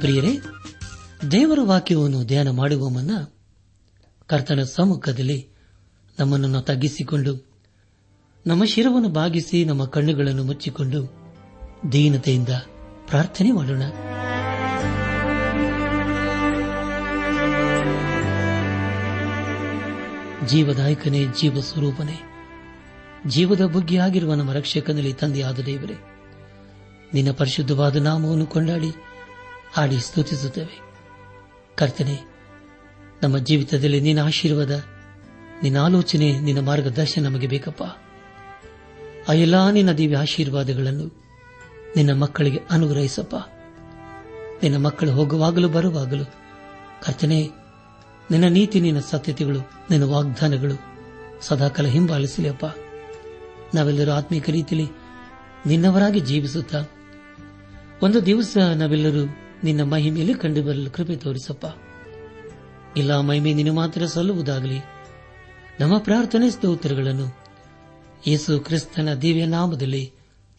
ಪ್ರಿಯರೇ, ದೇವರ ವಾಕ್ಯವನ್ನು ಧ್ಯಾನ ಮಾಡುವ ಮುನ್ನ ಕರ್ತನ ಸಮ್ಮುಖದಲ್ಲಿ ನಮ್ಮನ್ನು ತಗ್ಗಿಸಿಕೊಂಡು, ನಮ್ಮ ಶಿರವನ್ನು ಬಾಗಿಸಿ, ನಮ್ಮ ಕಣ್ಣುಗಳನ್ನು ಮುಚ್ಚಿಕೊಂಡು ದೀನತೆಯಿಂದ ಪ್ರಾರ್ಥನೆ ಮಾಡೋಣ. ಜೀವದಾಯಕನೇ ಜೀವ ಸ್ವರೂಪನೇ ಜೀವದ ಬುಗ್ಗಿಯಾಗಿರುವ ನಮ್ಮ ರಕ್ಷಕನಲ್ಲಿ ತಂದೆಯಾದ ದೇವರೇ, ನಿನ್ನ ಪರಿಶುದ್ಧವಾದ ನಾಮವನ್ನು ಕೊಂಡಾಡಿ ಹಾಡಿ ಸ್ತುತಿಸುತ್ತೇವೆ. ಕರ್ತನೆ, ನಮ್ಮ ಜೀವಿತದಲ್ಲಿ ನಿನ್ನ ಆಶೀರ್ವಾದ, ನಿನ್ನ ಆಲೋಚನೆ, ನಿನ್ನ ಮಾರ್ಗದರ್ಶನ ನಮಗೆ ಬೇಕಪ್ಪ. ಆ ಎಲ್ಲಾ ನಿನ್ನ ದಿವ್ಯ ಆಶೀರ್ವಾದಗಳನ್ನು ನಿನ್ನ ಮಕ್ಕಳಿಗೆ ಅನುಗ್ರಹಿಸಪ್ಪ. ನಿನ್ನ ಮಕ್ಕಳು ಹೋಗುವಾಗಲೂ ಬರುವಾಗಲೂ, ಕರ್ತನೆ, ನಿನ್ನ ನೀತಿ, ನಿನ್ನ ಸತ್ಯತೆಗಳು, ನಿನ್ನ ವಾಗ್ದಾನಗಳು ಸದಾಕಾಲ ಹಿಂಬಾಲಿಸಲಿ ಅಪ್ಪ ನಾವೆಲ್ಲರೂ ಆತ್ಮೀಕ ರೀತಿಯಲ್ಲಿ ನಿನ್ನವರಾಗಿ ಜೀವಿಸುತ್ತಾ, ಒಂದು ದಿವಸ ನಾವೆಲ್ಲರೂ ನಿನ್ನ ಮಹಿಮೆಯಲ್ಲಿ ಕಂಡುಬರಲು ಕೃಪೆ ತೋರಿಸಪ್ಪ. ಇಲ್ಲ, ಮಹಿಮೆ ನಿನ್ನ ಮಾತ್ರ ಸಲ್ಲುವುದಾಗಲಿ. ನಮ್ಮ ಪ್ರಾರ್ಥನೆ ಸ್ತೋತ್ರಗಳನ್ನು ಯೇಸು ಕ್ರಿಸ್ತನ ದಿವ್ಯ ನಾಮದಲ್ಲಿ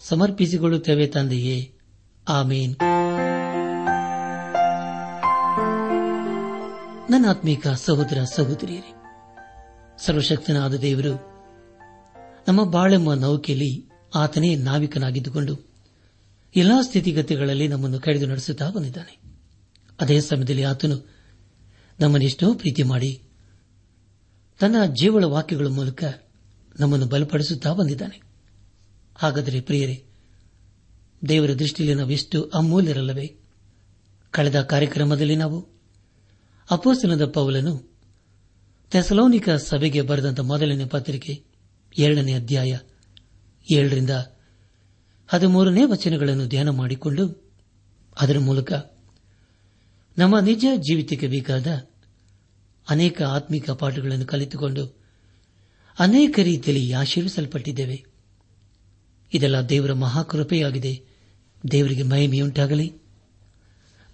ಸಮರ್ಪಿಸಿಕೊಳ್ಳುತ್ತೇವೆ ತಂದೆಯೇ. ಆಮೇನ್. ನನ್ನ ಆತ್ಮೀಕ ಸಹೋದರ ಸಹೋದರಿಯರೇ, ಸರ್ವಶಕ್ತನಾದ ದೇವರು, ನಮ್ಮ ಬಾಳೆಮ್ಮ ನೌಕೆಯಲ್ಲಿ ಆತನೇ ನಾವಿಕನಾಗಿದ್ದುಕೊಂಡು ಎಲ್ಲಾ ಸ್ಥಿತಿಗತಿಗಳಲ್ಲಿ ನಮ್ಮನ್ನು ಕರೆದು ನಡೆಸುತ್ತಾ ಬಂದಿದ್ದಾನೆ. ಅದೇ ಸಮಯದಲ್ಲಿ ಆತನು ನಮ್ಮನ್ನೆಷ್ಟೋ ಪ್ರೀತಿ ಮಾಡಿ ತನ್ನ ಜೀವಳ ವಾಕ್ಯಗಳ ಮೂಲಕ ನಮ್ಮನ್ನು ಬಲಪಡಿಸುತ್ತಾ ಬಂದಿದ್ದಾನೆ. ಹಾಗಾದರೆ ಪ್ರಿಯರೇ, ದೇವರ ದೃಷ್ಟಿಯಲ್ಲಿ ನಾವೆಷ್ಟು ಅಮೂಲ್ಯರಲ್ಲವೇ. ಕಳೆದ ಕಾರ್ಯಕ್ರಮದಲ್ಲಿ ನಾವು ಅಪೋಸ್ತನದ ಪೌಲನು ಥೆಸಲೋನಿಕ ಸಭೆಗೆ ಬರೆದಂತ ಮೊದಲನೇ ಪತ್ರಿಕೆ ಎರಡನೇ ಅಧ್ಯಾಯ ಏಳರಿಂದ ಹದಿಮೂರನೇ ವಚನಗಳನ್ನು ಧ್ಯಾನ ಮಾಡಿಕೊಂಡು ಅದರ ಮೂಲಕ ನಮ್ಮ ನಿಜ ಜೀವಿತಕ್ಕೆ ಬೇಕಾದ ಅನೇಕ ಆತ್ಮಿಕ ಪಾಠಗಳನ್ನು ಕಲಿತುಕೊಂಡು ಅನೇಕ ರೀತಿಯಲ್ಲಿ ಆಶೀರ್ವಿಸಲ್ಪಟ್ಟಿದ್ದೇವೆ. ಇದೆಲ್ಲ ದೇವರ ಮಹಾಕೃಪೆಯಾಗಿದೆ. ದೇವರಿಗೆ ಮಹಿಮೆಯುಂಟಾಗಲಿ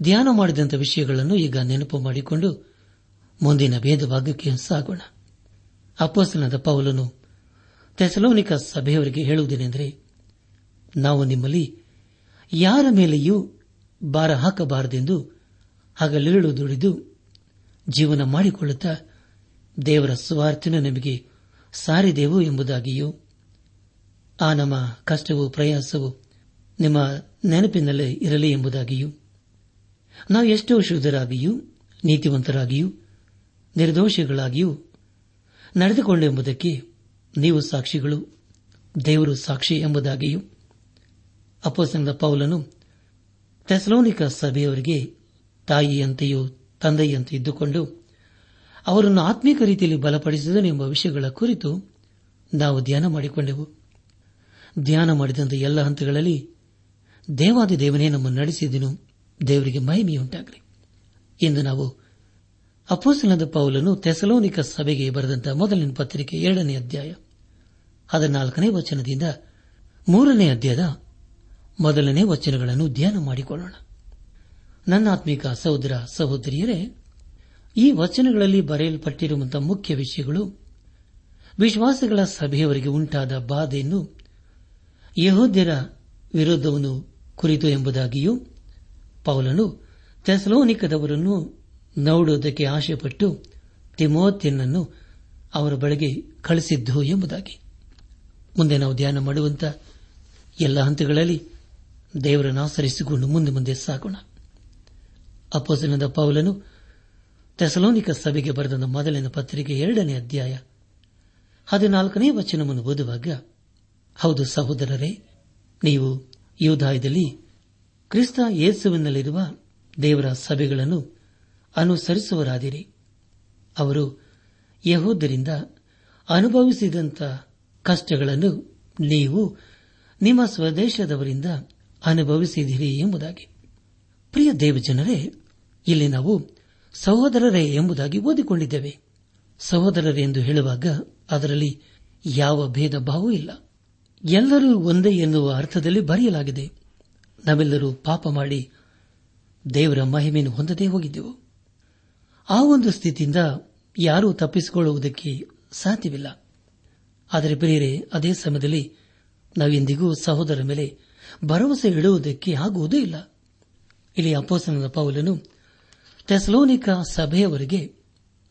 ಧ್ಯಾನ ಮಾಡಿದಂಥ ವಿಷಯಗಳನ್ನು ಈಗ ನೆನಪು ಮಾಡಿಕೊಂಡು ಮುಂದಿನ ಭೇದ ಭಾಗಕ್ಕೆ ಸಾಗೋಣ. ಅಪ್ಪಸ್ತನದ ಪೌಲನು ತೆಸಲೋನಿಕ ಸಭೆಯವರಿಗೆ ಹೇಳುವುದೇನೆಂದರೆ ನಾವು ನಿಮ್ಮಲ್ಲಿ ಯಾರ ಮೇಲೆಯೂ ಭಾರ ಹಾಕಬಾರದೆಂದು ಹಗಲಿರುಳು ದುಡಿದು ಜೀವನ ಮಾಡಿಕೊಳ್ಳುತ್ತಾ ದೇವರ ಸ್ವಾರ್ಥನ ನಮಗೆ ಸಾರಿದೆವು ಎಂಬುದಾಗಿಯೂ ಆ ನಮ್ಮ ಕಷ್ಟವು ಪ್ರಯಾಸವು ನಿಮ್ಮ ನೆನಪಿನಲ್ಲೇ ಇರಲಿ ಎಂಬುದಾಗಿಯೂ ನಾವು ಎಷ್ಟೋ ಶುದ್ಧರಾಗಿಯೂ, ನೀತಿವಂತರಾಗಿಯೂ, ನಿರ್ದೋಷಿಗಳಾಗಿಯೂ ನಡೆದುಕೊಂಡೆಂಬುದಕ್ಕೆ ನೀವು ಸಾಕ್ಷಿಗಳು, ದೇವರು ಸಾಕ್ಷಿ ಎಂಬುದಾಗಿಯೂ. ಅಪೋಸಂದ ಪೌಲನು ಥೆಸಲೋನಿಕ ಸಭೆಯವರಿಗೆ ತಾಯಿಯಂತೆಯೂ ತಂದೆಯಂತೆ ಇದ್ದುಕೊಂಡು ಅವರನ್ನು ಆತ್ಮೀಕ ರೀತಿಯಲ್ಲಿ ಬಲಪಡಿಸಿದನು ಎಂಬ ವಿಷಯಗಳ ಕುರಿತು ನಾವು ಧ್ಯಾನ ಮಾಡಿಕೊಂಡೆವು. ಧ್ಯಾನ ಮಾಡಿದಂಥ ಎಲ್ಲ ಹಂತಗಳಲ್ಲಿ ದೇವಾದಿ ದೇವನೇ ನಮ್ಮನ್ನು ನಡೆಸಿದನು. ದೇವರಿಗೆ ಮಹಿಮೆಯುಂಟಾಗಲಿ. ಎಂದು ನಾವು ಅಪೋಸಲದ ಪೌಲನು ತೆಸಲೋನಿಕ ಸಭೆಗೆ ಬರೆದಂತಹ ಮೊದಲಿನ ಪತ್ರಿಕೆ ಎರಡನೇ ಅಧ್ಯಾಯ ಹದಿನಾಲ್ಕನೇ ವಚನದಿಂದ ಮೂರನೇ ಅಧ್ಯಾಯದ ಮೊದಲನೇ ವಚನಗಳನ್ನು ಧ್ಯಾನ ಮಾಡಿಕೊಳ್ಳೋಣ. ನನ್ನಾತ್ಮಿಕ ಸಹೋದರ, ಸಹೋದರಿಯರೇ, ಈ ವಚನಗಳಲ್ಲಿ ಬರೆಯಲ್ಪಟ್ಟಿರುವಂತಹ ಮುಖ್ಯ ವಿಷಯಗಳು ವಿಶ್ವಾಸಗಳ ಸಭೆಯವರಿಗೆ ಉಂಟಾದ ಬಾಧೆಯನ್ನು ಯಹೋದ್ಯರ ವಿರೋಧವನ್ನು ಕುರಿತು ಎಂಬುದಾಗಿಯೂ ಪೌಲನು ತೆಸಲೋನಿಕದವರನ್ನು ನೋಡುವುದಕ್ಕೆ ಆಶೆಪಟ್ಟು ತಿಮೋತ್ಯನನ್ನು ಅವರ ಬಳಿಗೆ ಕಳಿಸಿದ್ದು ಎಂಬುದಾಗಿ. ಮುಂದೆ ನಾವು ಧ್ಯಾನ ಮಾಡುವಂತಹ ಎಲ್ಲ ಹಂತಗಳಲ್ಲಿ ದೇವರನ್ನು ಆಚರಿಸಿಕೊಂಡು ಮುಂದೆ ಮುಂದೆ ಸಾಗೋಣ. ಅಪೋಸನದ ಪೌಲನು ತೆಸಲೋನಿಕ ಸಭೆಗೆ ಬರೆದ ಮೊದಲಿನ ಪತ್ರಿಕೆ ಎರಡನೇ ಅಧ್ಯಾಯ ಹದಿನಾಲ್ಕನೇ ವಚನವನ್ನು ಓದುವಾಗ, ಹೌದು ಸಹೋದರರೇ, ನೀವು ಯೋಧಾಯದಲ್ಲಿ ಕ್ರಿಸ್ತ ಯೇಸುವಿನಲ್ಲಿರುವ ದೇವರ ಸಭೆಗಳನ್ನು ಅನುಸರಿಸುವರಾದಿರಿ ಅವರು ಯಹೋದರಿಂದ ಅನುಭವಿಸಿದಂಥ ಕಷ್ಟಗಳನ್ನು ನೀವು ನಿಮ್ಮ ಸ್ವದೇಶದವರಿಂದ ಅನುಭವಿಸಿದಿರಿ ಎಂಬುದಾಗಿ. ಪ್ರಿಯ ದೇವಜನರೇ, ಇಲ್ಲಿ ನಾವು ಸಹೋದರರೇ ಎಂಬುದಾಗಿ ಓದಿಕೊಂಡಿದ್ದೇವೆ. ಸಹೋದರರೇ ಎಂದು ಹೇಳುವಾಗ ಅದರಲ್ಲಿ ಯಾವ ಭೇದ ಭಾವವೂ ಇಲ್ಲ. ಎಲ್ಲರೂ ಒಂದೇ ಎನ್ನುವ ಅರ್ಥದಲ್ಲಿ ಬರೆಯಲಾಗಿದೆ. ನಾವೆಲ್ಲರೂ ಪಾಪ ಮಾಡಿ ದೇವರ ಮಹಿಮೆಯನ್ನು ಹೊಂದದೇ ಹೋಗಿದ್ದೆವು. ಆ ಒಂದು ಸ್ಥಿತಿಯಿಂದ ಯಾರೂ ತಪ್ಪಿಸಿಕೊಳ್ಳುವುದಕ್ಕೆ ಸಾಧ್ಯವಿಲ್ಲ. ಆದರೆ ಬೇರೆ ಅದೇ ಸಮಯದಲ್ಲಿ ನಾವೆಂದಿಗೂ ಸಹೋದರ ಮೇಲೆ ಭರವಸೆ ಇಡುವುದಕ್ಕೆ ಆಗುವುದೂ ಇಲ್ಲ. ಇಲ್ಲಿ ಅಪೋಸನದ ಪೌಲನು ತೆಸಲೋನಿಕ ಸಭೆಯವರಿಗೆ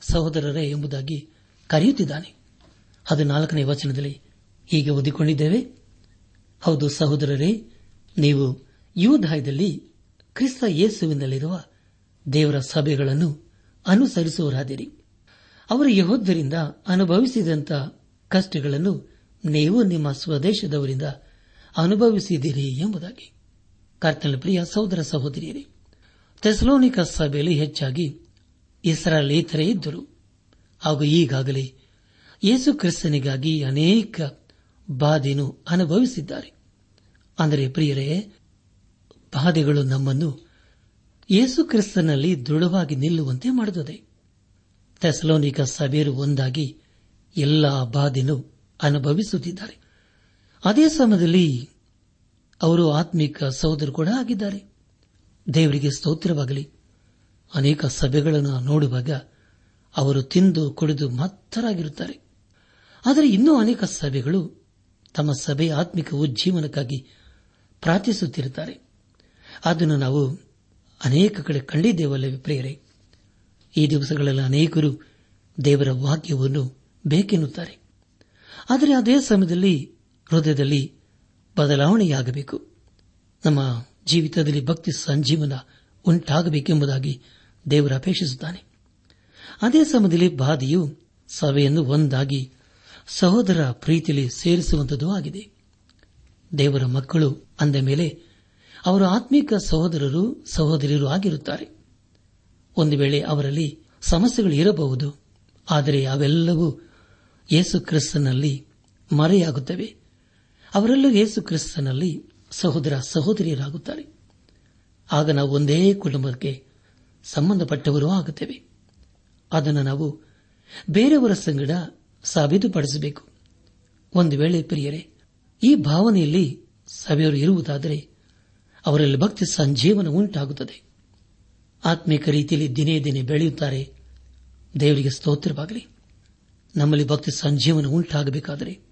ಸಹೋದರರೇ ಎಂಬುದಾಗಿ ಕರೆಯುತ್ತಿದ್ದಾನೆ. ಹದಿನಾಲ್ಕನೇ ವಚನದಲ್ಲಿ ಹೀಗೆ ಓದಿಕೊಂಡಿದ್ದೇವೆ, ಹೌದು ಸಹೋದರರೇ, ನೀವು ಯುವದಾಯದಲ್ಲಿ ಕ್ರಿಸ್ತ ಯೇಸುವಿನಲ್ಲಿರುವ ದೇವರ ಸಭೆಗಳನ್ನು ಅನುಸರಿಸುವರಾದಿರಿ ಅವರು ಯಹೋದ್ಯರಿಂದ ಅನುಭವಿಸಿದಂಥ ಕಷ್ಟಗಳನ್ನು ನೀವು ನಿಮ್ಮ ಸ್ವದೇಶದವರಿಂದ ಅನುಭವಿಸಿದಿರಿ ಎಂಬುದಾಗಿ. ಕರ್ತನ ಪ್ರಿಯ ಸಹೋದರ ಸಹೋದರಿಯರೇ ತೆಸಲೋನಿಕ ಸಭೆಯಲ್ಲಿ ಹೆಚ್ಚಾಗಿ ಇಸ್ರಾಲೇತರೇ ಇದ್ದರು. ಹಾಗೂ ಈಗಾಗಲೇ ಯೇಸು ಕ್ರಿಸ್ತನಿಗಾಗಿ ಅನೇಕ ಬಾಧೆಯನ್ನು ಅನುಭವಿಸಿದ್ದಾರೆ. ಅಂದರೆ ಪ್ರಿಯರೇ, ಬಾಧೆಗಳು ನಮ್ಮನ್ನು ಯೇಸು ಕ್ರಿಸ್ತನಲ್ಲಿ ದೃಢವಾಗಿ ನಿಲ್ಲುವಂತೆ ಮಾಡುತ್ತದೆ. ತೆಸಲೋನಿಕ ಸಭೆಯರು ಒಂದಾಗಿ ಎಲ್ಲಾ ಬಾಧೆಯನ್ನು ಅನುಭವಿಸುತ್ತಿದ್ದಾರೆ. ಅದೇ ಸಮಯದಲ್ಲಿ ಅವರು ಆತ್ಮಿಕ ಸಹೋದರು ಕೂಡ ಆಗಿದ್ದಾರೆ. ದೇವರಿಗೆ ಸ್ತೋತ್ರವಾಗಲಿ. ಅನೇಕ ಸಭೆಗಳನ್ನು ನೋಡುವಾಗ ಅವರು ತಿಂದು ಕುಡಿದು ಮತ್ತರಾಗಿರುತ್ತಾರೆ. ಆದರೆ ಇನ್ನೂ ಅನೇಕ ಸಭೆಗಳು ತಮ್ಮ ಸಭೆಯ ಆತ್ಮಿಕ ಉಜ್ಜೀವನಕ್ಕಾಗಿ ಪ್ರಾರ್ಥಿಸುತ್ತಿರುತ್ತಾರೆ. ಅದನ್ನು ನಾವು ಅನೇಕ ಕಡೆ ಕಂಡಿದ್ದೇವಲ್ಲವೇ ಪ್ರೇರೆ ಈ ದಿವಸಗಳಲ್ಲಿ ಅನೇಕರು ದೇವರ ವಾಕ್ಯವನ್ನು ಬೇಕೆನ್ನುತ್ತಾರೆ. ಆದರೆ ಅದೇ ಸಮಯದಲ್ಲಿ ಹೃದಯದಲ್ಲಿ ಬದಲಾವಣೆಯಾಗಬೇಕು. ನಮ್ಮ ಜೀವಿತದಲ್ಲಿ ಭಕ್ತಿ ಸಂಜೀವನ ಉಂಟಾಗಬೇಕೆಂಬುದಾಗಿ ದೇವರು ಅಪೇಕ್ಷಿಸುತ್ತಾನೆ. ಅದೇ ಸಮಯದಲ್ಲಿ ಬಾಧೆಯು ಸಭೆಯನ್ನು ಒಂದಾಗಿ ಸಹೋದರ ಪ್ರೀತಿಯಲ್ಲಿ ಸೇರಿಸುವಂತದ್ದು ಆಗಿದೆ. ದೇವರ ಮಕ್ಕಳು ಅಂದ ಮೇಲೆ ಅವರು ಆತ್ಮೀಕ ಸಹೋದರರು, ಸಹೋದರಿಯರು ಆಗಿರುತ್ತಾರೆ. ಒಂದು ವೇಳೆ ಅವರಲ್ಲಿ ಸಮಸ್ಯೆಗಳು ಇರಬಹುದು, ಆದರೆ ಅವೆಲ್ಲವೂ ಯೇಸು ಕ್ರಿಸ್ತನಲ್ಲಿ ಮರೆಯಾಗುತ್ತವೆ. ಅವರೆಲ್ಲೂ ಯೇಸು ಕ್ರಿಸ್ತನಲ್ಲಿ ಸಹೋದರ ಸಹೋದರಿಯರಾಗುತ್ತಾರೆ. ಆಗ ನಾವು ಒಂದೇ ಕುಟುಂಬಕ್ಕೆ ಸಂಬಂಧಪಟ್ಟವರೂ ಆಗುತ್ತೇವೆ. ಅದನ್ನು ನಾವು ಬೇರೆಯವರ ಸಂಗಡ ಸಾಬೀತುಪಡಿಸಬೇಕು. ಒಂದು ವೇಳೆ ಪ್ರಿಯರೇ, ಈ ಭಾವನೆಯಲ್ಲಿ ಸಭೆಯವರು ಇರುವುದಾದರೆ ಅವರಲ್ಲಿ ಭಕ್ತಿ ಸಂಜೀವನ ಉಂಟಾಗುತ್ತದೆ. ಆತ್ಮಿಕ ರೀತಿಯಲ್ಲಿ ದಿನೇ ದಿನೇ ಬೆಳೆಯುತ್ತಾರೆ. ದೇವರಿಗೆ ಸ್ತೋತ್ರವಾಗಲಿ. ನಮ್ಮಲ್ಲಿ ಭಕ್ತಿ ಸಂಜೀವನ ಉಂಟಾಗಬೇಕಾದರೆ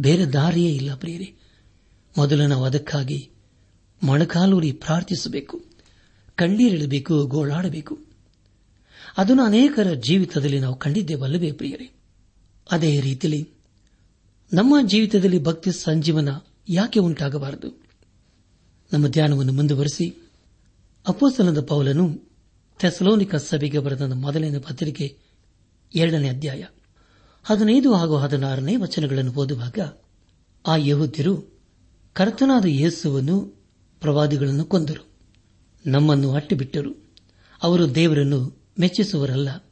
ಬೇರೆ ದಾರಿಯೇ ಇಲ್ಲ ಪ್ರಿಯರೇ. ಮೊದಲು ನಾವು ಅದಕ್ಕಾಗಿ ಮೊಣಕಾಲೂರಿ ಪ್ರಾರ್ಥಿಸಬೇಕು, ಕಣ್ಣೀರಿಡಬೇಕು, ಗೋಳಾಡಬೇಕು. ಅದನ್ನು ಅನೇಕರ ಜೀವಿತದಲ್ಲಿ ನಾವು ಕಂಡಿದ್ದೇವಲ್ಲವೇ ಪ್ರಿಯರೇ. ಅದೇ ರೀತಿಯಲ್ಲಿ ನಮ್ಮ ಜೀವಿತದಲ್ಲಿ ಭಕ್ತಿ ಸಂಜೀವನ ಯಾಕೆ ಉಂಟಾಗಬಾರದು? ನಮ್ಮ ಧ್ಯಾನವನ್ನು ಮುಂದುವರೆಸಿ ಅಪೋಸಲದ ಪೌಲನು ಥೆಸಲೋನಿಕ ಸಭೆಗೆ ಬರೆದ ಮೊದಲನೇ ಪತ್ರಿಕೆ ಎರಡನೇ ಅಧ್ಯಾಯ. ಹದಿನೈದು ಹಾಗೂ ಹದಿನಾರನೇ ವಚನಗಳನ್ನು ಓದುವಾಗ ಆ ಯಹುದ್ಯರು ಕರ್ತನಾದ ಯೇಸುವನ್ನು ಪ್ರವಾದಿಗಳನ್ನು ಕೊಂದರು. ನಮ್ಮನ್ನು ಅಟ್ಟಿಬಿಟ್ಟರು. ಅವರು ದೇವರನ್ನು ಮೆಚ್ಚಿಸುವರಲ್ಲ.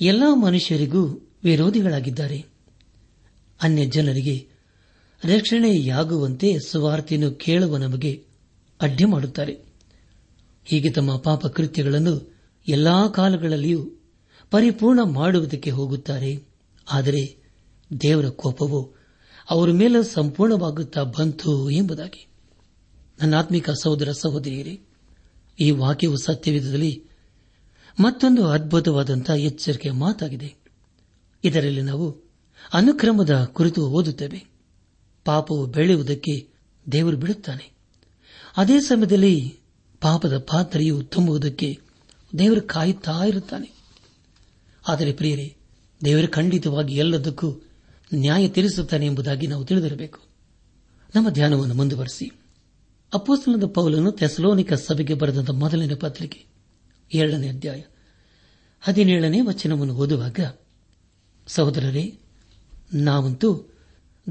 ಎಲ್ಲಾ ಮನುಷ್ಯರಿಗೂ ವಿರೋಧಿಗಳಾಗಿದ್ದಾರೆ. ಅನ್ಯ ಜನರಿಗೆ ರಕ್ಷಣೆಯಾಗುವಂತೆ ಸುವಾರ್ತೆಯನ್ನು ಕೇಳುವ ನಮಗೆ ಅಡ್ಡಿ ಮಾಡುತ್ತಾರೆ. ಹೀಗೆ ತಮ್ಮ ಪಾಪ ಕೃತ್ಯಗಳನ್ನು ಎಲ್ಲಾ ಕಾಲಗಳಲ್ಲಿಯೂ ಪರಿಪೂರ್ಣ ಮಾಡುವುದಕ್ಕೆ ಹೋಗುತ್ತಾರೆ. ಆದರೆ ದೇವರ ಕೋಪವು ಅವರ ಮೇಲೆ ಸಂಪೂರ್ಣವಾಗುತ್ತಾ ಬಂತು ಎಂಬುದಾಗಿ. ನನ್ನ ಆತ್ಮಿಕ ಸಹೋದರ ಸಹೋದರಿಯರೇ, ಈ ವಾಕ್ಯವು ಸತ್ಯವಿಧದಲ್ಲಿ ಮತ್ತೊಂದು ಅದ್ಭುತವಾದಂತಹ ಎಚ್ಚರಿಕೆಯ ಮಾತಾಗಿದೆ. ಇದರಲ್ಲಿ ನಾವು ಅನುಕ್ರಮದ ಕುರಿತು ಓದುತ್ತೇವೆ. ಪಾಪವು ಬೆಳೆಯುವುದಕ್ಕೆ ದೇವರು ಬಿಡುತ್ತಾನೆ. ಅದೇ ಸಮಯದಲ್ಲಿ ಪಾಪದ ಪಾತ್ರೆಯು ತುಂಬುವುದಕ್ಕೆ ದೇವರು ಕಾಯುತ್ತಾ ಇರುತ್ತಾನೆ. ಆದರೆ ಪ್ರಿಯರೇ ದೇವರು ಖಂಡಿತವಾಗಿ ಎಲ್ಲದಕ್ಕೂ ನ್ಯಾಯ ತೀರಿಸುತ್ತಾನೆ ಎಂಬುದಾಗಿ ನಾವು ತಿಳಿದಿರಬೇಕು. ನಮ್ಮ ಧ್ಯಾನವನ್ನು ಮುಂದುವರೆಸಿ. ಅಪ್ಪೋಸ್ತನದ ಪೌಲನ್ನು ತೆಸಲೋನಿಕ ಸಭೆಗೆ ಬರೆದ ಮೊದಲನೇ ಪತ್ರಿಕೆ ಎರಡನೇ ಅಧ್ಯಾಯ, ಹದಿನೇಳನೇ ವಚನವನ್ನು ಓದುವಾಗ, ಸಹೋದರರೇ, ನಾವಂತೂ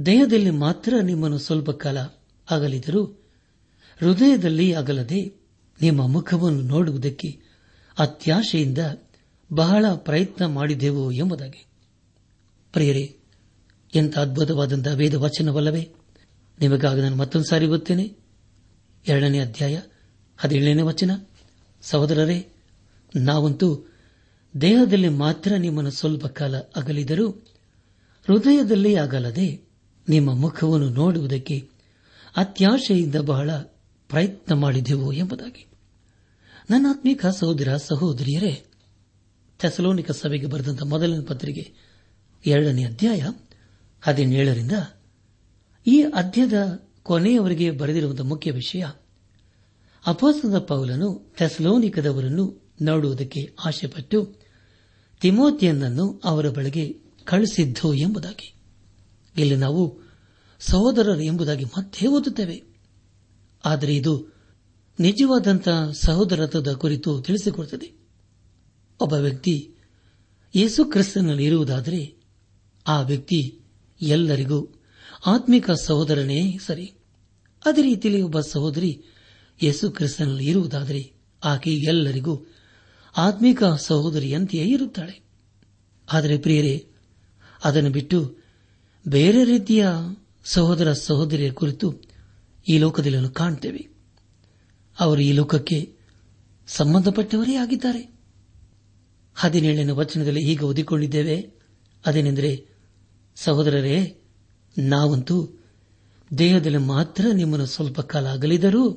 ದೇಹದಲ್ಲಿ ಮಾತ್ರ ನಿಮ್ಮನ್ನು ಸ್ವಲ್ಪ ಕಾಲ ಅಗಲಿದರೂ ಹೃದಯದಲ್ಲಿ ಅಗಲದೆ ನಿಮ್ಮ ಮುಖವನ್ನು ನೋಡುವುದಕ್ಕೆ ಅತ್ಯಾಶೆಯಿಂದ ಬಹಳ ಪ್ರಯತ್ನ ಮಾಡಿದೆವು ಎಂಬುದಾಗಿ. ಪ್ರಿಯರೇ, ಎಂಥ ಅದ್ಭುತವಾದಂತಹ ವೇದ ವಚನವಲ್ಲವೇ ನಿಮಗಾಗ ನಾನು ಮತ್ತೊಂದು ಸಾರಿ ಓದ್ತೇನೆ ಎರಡನೇ ಅಧ್ಯಾಯ, ಹದಿನೇಳನೇ ವಚನ. ಸಹೋದರರೇ, ನಾವಂತೂ ದೇಹದಲ್ಲಿ ಮಾತ್ರ ನಿಮ್ಮನ್ನು ಸ್ವಲ್ಪ ಕಾಲ ಅಗಲಿದರೂ ಹೃದಯದಲ್ಲಿ ಆಗಲದೆ ನಿಮ್ಮ ಮುಖವನ್ನು ನೋಡುವುದಕ್ಕೆ ಅತ್ಯಾಶೆಯಿಂದ ಬಹಳ ಪ್ರಯತ್ನ ಮಾಡಿದೆವು ಎಂಬುದಾಗಿ. ನನ್ನ ಆತ್ಮೀಕ ಸಹೋದರ ಸಹೋದರಿಯರೇ ಥೆಸಲೋನಿಕ ಸಭೆಗೆ ಬರೆದಂತಹ ಮೊದಲನೇ ಪತ್ರಿಕೆ ಎರಡನೇ ಅಧ್ಯಾಯ ಹದಿನೇಳರಿಂದ ಈ ಅಧ್ಯಾಯದ ಕೊನೆಯವರಿಗೆ ಬರೆದಿರುವಂತಹ ಮುಖ್ಯ ವಿಷಯ ಅಪಾಸದ ಪೌಲನು ಥೆಸಲೋನಿಕದವರನ್ನು ನೋಡುವುದಕ್ಕೆ ಆಶೆಪಟ್ಟು ತಿಮೋತಿಯನ್ನನ್ನು ಅವರ ಬಳಿಗೆ ಕಳಿಸಿದ್ದು ಎಂಬುದಾಗಿ. ಇಲ್ಲಿ ನಾವು ಸಹೋದರರು ಎಂಬುದಾಗಿ ಮತ್ತೆ ಓದುತ್ತೇವೆ. ಆದರೆ ಇದು ನಿಜವಾದಂತಹ ಸಹೋದರತ್ವದ ಕುರಿತು ತಿಳಿಸಿಕೊಡುತ್ತದೆ. ಒಬ್ಬ ವ್ಯಕ್ತಿ ಯೇಸು ಕ್ರಿಸ್ತನಲ್ಲಿ ಇರುವುದಾದರೆ ಆ ವ್ಯಕ್ತಿ ಎಲ್ಲರಿಗೂ ಆತ್ಮಿಕ ಸಹೋದರನೇ ಸರಿ. ಅದೇ ರೀತಿಯಲ್ಲಿ ಒಬ್ಬ ಸಹೋದರಿ ಯೇಸು ಕ್ರಿಸ್ತನಲ್ಲಿ ಇರುವುದಾದರೆ ಆಕೆ ಎಲ್ಲರಿಗೂ ಆತ್ಮಿಕ ಸಹೋದರಿಯಂತೆಯೇ ಇರುತ್ತಾಳೆ. ಆದರೆ ಪ್ರಿಯರೇ, ಅದನ್ನು ಬಿಟ್ಟು ಬೇರೆ ರೀತಿಯ ಸಹೋದರ ಸಹೋದರಿಯ ಕುರಿತು ಈ ಲೋಕದಲ್ಲಿ ಕಾಣ್ತೇವೆ. ಅವರು ಈ ಲೋಕಕ್ಕೆ ಸಂಬಂಧಪಟ್ಟವರೇ ಆಗಿದ್ದಾರೆ. ಹದಿನೇಳನೇ ವಚನದಲ್ಲಿ ಈಗ ಓದಿಕೊಂಡಿದ್ದೇವೆ. ಅದೇನೆಂದರೆ, ಸಹೋದರರೇ, ನಾವಂತೂ ದೇಹದಲ್ಲಿ ಮಾತ್ರ ನಿಮ್ಮನ್ನು ಸ್ವಲ್ಪ ಕಾಲ ಅಗಲಿದರೂ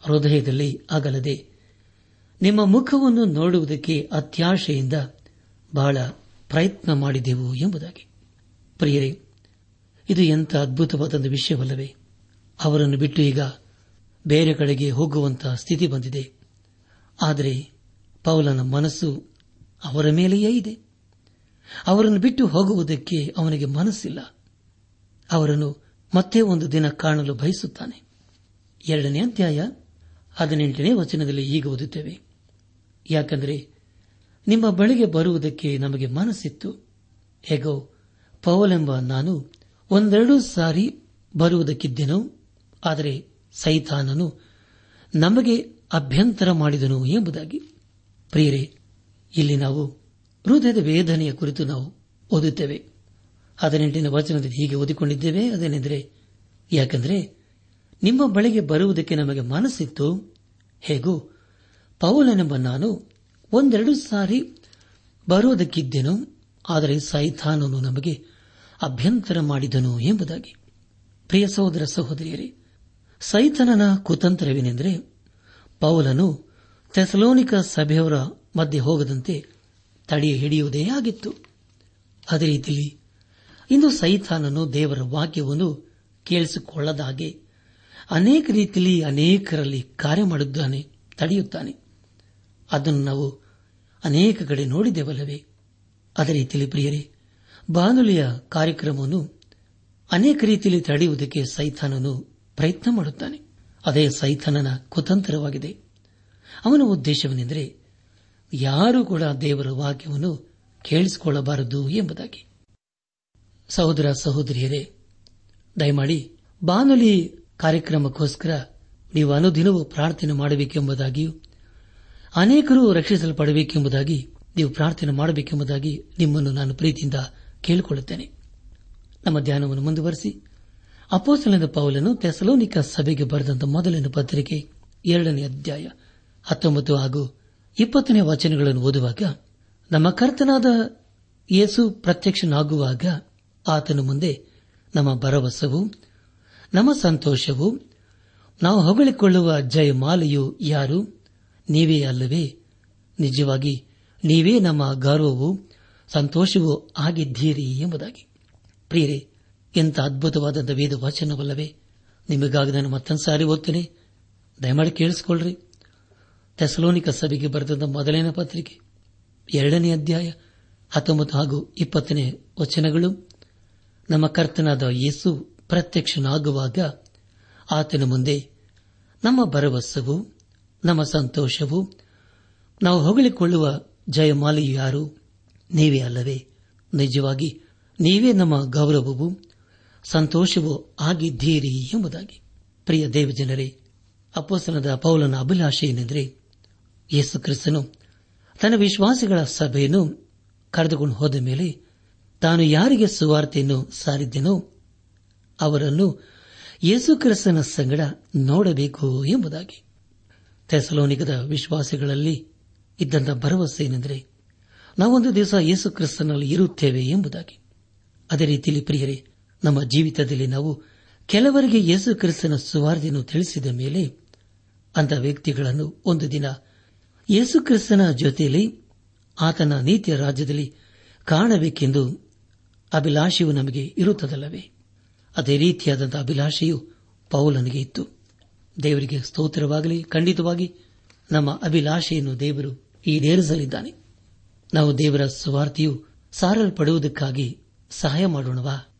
ಹೃದಯದಲ್ಲಿ ಅಗಲದೆ ನಿಮ್ಮ ಮುಖವನ್ನು ನೋಡುವುದಕ್ಕೆ ಅತ್ಯಾಶೆಯಿಂದ ಬಹಳ ಪ್ರಯತ್ನ ಮಾಡಿದೆವು ಎಂಬುದಾಗಿ. ಪ್ರಿಯರೇ, ಇದು ಎಂಥ ಅದ್ಭುತವಾದ ವಿಷಯವಲ್ಲವೇ. ಅವರನ್ನು ಬಿಟ್ಟು ಈಗ ಬೇರೆ ಕಡೆಗೆ ಹೋಗುವಂತಹ ಸ್ಥಿತಿ ಬಂದಿದೆ. ಆದರೆ ಪೌಲನ ಮನಸ್ಸು ಅವರ ಮೇಲೆಯೇ ಇದೆ. ಅವರನ್ನು ಬಿಟ್ಟು ಹೋಗುವುದಕ್ಕೆ ಅವನಿಗೆ ಮನಸ್ಸಿಲ್ಲ. ಅವರನ್ನು ಮತ್ತೆ ಒಂದು ದಿನ ಕಾಣಲು ಬಯಸುತ್ತಾನೆ. ಎರಡನೇ ಅಧ್ಯಾಯ ಹದಿನೆಂಟನೇ ವಚನದಲ್ಲಿ ಈಗ ಓದುತ್ತೇವೆ. ಯಾಕಂದರೆ ನಿಮ್ಮ ಬಳಿಗೆ ಬರುವುದಕ್ಕೆ ನಮಗೆ ಮನಸ್ಸಿತ್ತು. ಹೇಗೋ ಪೌಲೆಂಬ ನಾನು ಒಂದೆರಡು ಸಾರಿ ಬರುವುದಕ್ಕಿದ್ದೆನು, ಆದರೆ ಸೈತಾನನು ನಮಗೆ ಅಭ್ಯಂತರ ಮಾಡಿದನು ಎಂಬುದಾಗಿ. ಪ್ರಿಯರೇ ಇಲ್ಲಿ ನಾವು ಹೃದಯದ ವೇದನೆಯ ಕುರಿತು ನಾವು ಓದುತ್ತೇವೆ. ಹದಿನೆಂಟನೇ ವಚನದಲ್ಲಿ ಹೀಗೆ ಓದಿಕೊಂಡಿದ್ದೇವೆ. ಅದೇನೆಂದರೆ, ಯಾಕೆಂದರೆ, ನಿಮ್ಮ ಬಳಿಗೆ ಬರುವುದಕ್ಕೆ ನಮಗೆ ಮನಸ್ಸಿತ್ತು. ಹೇಗೂ, ಪೌಲನೆಂಬ ನಾನು ಒಂದೆರಡು ಸಾರಿ ಬರುವುದಕ್ಕಿದ್ದೆನು, ಆದರೆ ಸೈತಾನನು ನಮಗೆ ಅಭ್ಯಂತರ ಮಾಡಿದನು ಎಂಬುದಾಗಿ. ಪ್ರಿಯ ಸಹೋದರ ಸಹೋದರಿಯರೇ, ಸೈತನನ ಕುತಂತ್ರವೇನೆಂದರೆ, ಪೌಲನು ಥೆಸಲೋನಿಕ ಸಭೆಯವರ ಮಧ್ಯೆ ಹೋಗದಂತೆ ತಡೆ ಹಿಡಿಯುವುದೇ ಆಗಿತ್ತು. ಅದೇ ರೀತಿಯಲ್ಲಿ ಇಂದು ಸೈತಾನನು ದೇವರ ವಾಕ್ಯವನ್ನು ಕೇಳಿಸಿಕೊಳ್ಳದಾಗೆ ಅನೇಕ ರೀತಿಯಲ್ಲಿ ಅನೇಕರಲ್ಲಿ ಕಾರ್ಯ ಮಾಡುತ್ತಾನೆ, ತಡೆಯುತ್ತಾನೆ. ಅದನ್ನು ನಾವು ಅನೇಕ ಕಡೆ ನೋಡಿದ್ದೇವಲ್ಲವೇ ಅದೇ ರೀತಿಯಲ್ಲಿ ಪ್ರಿಯರೇ, ಬಾನುಲಿಯ ಕಾರ್ಯಕ್ರಮವನ್ನು ಅನೇಕ ರೀತಿಯಲ್ಲಿ ತಡೆಯುವುದಕ್ಕೆ ಸೈತಾನನು ಪ್ರಯತ್ನ ಮಾಡುತ್ತಾನೆ. ಅದೇ ಸೈತಾನನ ಕುತಂತ್ರವಾಗಿದೆ. ಅವನ ಉದ್ದೇಶವೇನೆಂದರೆ ಯಾರೂ ಕೂಡ ದೇವರ ವಾಕ್ಯವನ್ನು ಕೇಳಿಸಿಕೊಳ್ಳಬಾರದು ಎಂಬುದಾಗಿ. ಸಹೋದರ ಸಹೋದರಿಯರೇ, ದಯಮಾಡಿ ಬಾನುಲಿ ಕಾರ್ಯಕ್ರಮಕ್ಕೋಸ್ಕರ ನೀವು ಅನುದಿನವೂ ಪ್ರಾರ್ಥನೆ ಮಾಡಬೇಕೆಂಬುದಾಗಿಯೂ, ಅನೇಕರು ರಕ್ಷಿಸಲ್ಪಡಬೇಕೆಂಬುದಾಗಿ ನೀವು ಪ್ರಾರ್ಥನೆ ಮಾಡಬೇಕೆಂಬುದಾಗಿ ನಿಮ್ಮನ್ನು ನಾನು ಪ್ರೀತಿಯಿಂದ ಕೇಳಿಕೊಳ್ಳುತ್ತೇನೆ. ನಮ್ಮ ಧ್ಯಾನವನ್ನು ಮುಂದುವರೆಸಿ ಅಪೋಸಲದ ಪೌಲನು ತೆಸಲೋನಿಕ ಸಭೆಗೆ ಬರೆದಂತಹ ಮೊದಲಿನ ಪತ್ರಿಕೆ ಎರಡನೇ ಅಧ್ಯಾಯ ಹತ್ತೊಂಬತ್ತು ಹಾಗೂ ಇಪ್ಪತ್ತನೇ ವಚನಗಳನ್ನು ಓದುವಾಗ, ನಮ್ಮ ಕರ್ತನಾದ ಯೇಸು ಪ್ರತ್ಯಕ್ಷನಾಗುವಾಗ ಆತನ ಮುಂದೆ ನಮ್ಮ ಭರವಸವು, ನಮ್ಮ ಸಂತೋಷವು, ನಾವು ಹೊಗಳಿಕೊಳ್ಳುವ ಜಯಮಾಲೆಯು ಯಾರು? ನೀವೇ ಅಲ್ಲವೇ? ನಿಜವಾಗಿ ನೀವೇ ನಮ್ಮ ಗೌರವವು, ಸಂತೋಷವೂ ಆಗಿದ್ದೀರಿ ಎಂಬುದಾಗಿ. ಪ್ರಿಯರೇ, ಎಂಥ ಅದ್ಭುತವಾದಂಥ ವೇದ ವಚನವಲ್ಲವೇ ನಿಮಗಾಗಿ ನಾನು ಮತ್ತೊಂದು ಸಾರಿ ಓದ್ತೇನೆ. ದಯಮಾಡಿ ಕೇಳಿಸಿಕೊಳ್ಳ್ರಿ. ತೆಸಲೋನಿಕ ಸಭೆಗೆ ಬರೆದ ಮೊದಲನೇ ಪತ್ರಿಕೆ, ಎರಡನೇ ಅಧ್ಯಾಯ, ಹತ್ತೊಂಬತ್ತು ಹಾಗೂ ಇಪ್ಪತ್ತನೇ ವಚನಗಳು. ನಮ್ಮ ಕರ್ತನಾದ ಯೇಸು ಪ್ರತ್ಯಕ್ಷನಾಗುವಾಗ ಆತನ ಮುಂದೆ, ನಮ್ಮ ಭರವಸವು, ನಮ್ಮ ಸಂತೋಷವು, ನಾವು ಹೊಗಳಿಕೊಳ್ಳುವ ಜಯಮಾಲೆಯು ಯಾರು? ನೀವೇ ಅಲ್ಲವೇ? ನಿಜವಾಗಿ ನೀವೇ ನಮ್ಮ ಗೌರವವು, ಸಂತೋಷವೂ ಆಗಿದ್ದೀರಿ ಎಂಬುದಾಗಿ. ಪ್ರಿಯ ದೇವಜನರೇ ಅಪ್ಪಸನದ ಪೌಲನ ಅಭಿಲಾಷೆ ಏನೆಂದರೆ ಯೇಸು ಕ್ರಿಸ್ತನು ತನ್ನ ವಿಶ್ವಾಸಿಗಳ ಸಭೆಯನ್ನು ಕರೆದುಕೊಂಡು ಹೋದ ಮೇಲೆ ತಾನು ಯಾರಿಗೆ ಸುವಾರ್ತೆಯನ್ನು ಸಾರಿದ್ದೆನೋ ಅವರನ್ನು ಯೇಸು ಕ್ರಿಸ್ತನ ಸಂಗಡ ನೋಡಬೇಕು ಎಂಬುದಾಗಿ. ಥೆಸಲೋನಿಕದ ವಿಶ್ವಾಸಿಗಳಲ್ಲಿ ಇದ್ದಂಥ ಭರವಸೆ ಏನೆಂದರೆ ನಾವೊಂದು ದಿವಸ ಯೇಸು ಕ್ರಿಸ್ತನಲ್ಲಿ ಇರುತ್ತೇವೆ ಎಂಬುದಾಗಿ. ಅದೇ ರೀತಿಯಲ್ಲಿ ಪ್ರಿಯರೇ, ನಮ್ಮ ಜೀವಿತದಲ್ಲಿ ನಾವು ಕೆಲವರಿಗೆ ಯೇಸು ಕ್ರಿಸ್ತನ ಸುವಾರ್ತೆಯನ್ನು ತಿಳಿಸಿದ ಮೇಲೆ ಅಂತ ವ್ಯಕ್ತಿಗಳನ್ನು ಒಂದು ದಿನ ಯೇಸು ಕ್ರಿಸ್ತನ ಜೊತೆಯಲ್ಲಿ ಆತನ ನೀತಿಯ ರಾಜ್ಯದಲ್ಲಿ ಕಾಣಬೇಕೆಂದು ಅಭಿಲಾಷೆಯು ನಮಗೆ ಇರುತ್ತದಲ್ಲವೇ? ಅದೇ ರೀತಿಯಾದಂತಹ ಅಭಿಲಾಷೆಯು ಪೌಲನಿಗೆ ಇತ್ತು. ದೇವರಿಗೆ ಸ್ತೋತ್ರವಾಗಲಿ, ಖಂಡಿತವಾಗಿ ನಮ್ಮ ಅಭಿಲಾಷೆಯನ್ನು ದೇವರು ಈಡೇರಿಸಲಿದ್ದಾನೆ. ನಾವು ದೇವರ ಸುವಾರ್ತೆಯು ಸಾರಲ್ಪಡುವುದಕ್ಕಾಗಿ ಸಹಾಯ ಮಾಡೋಣವಾ?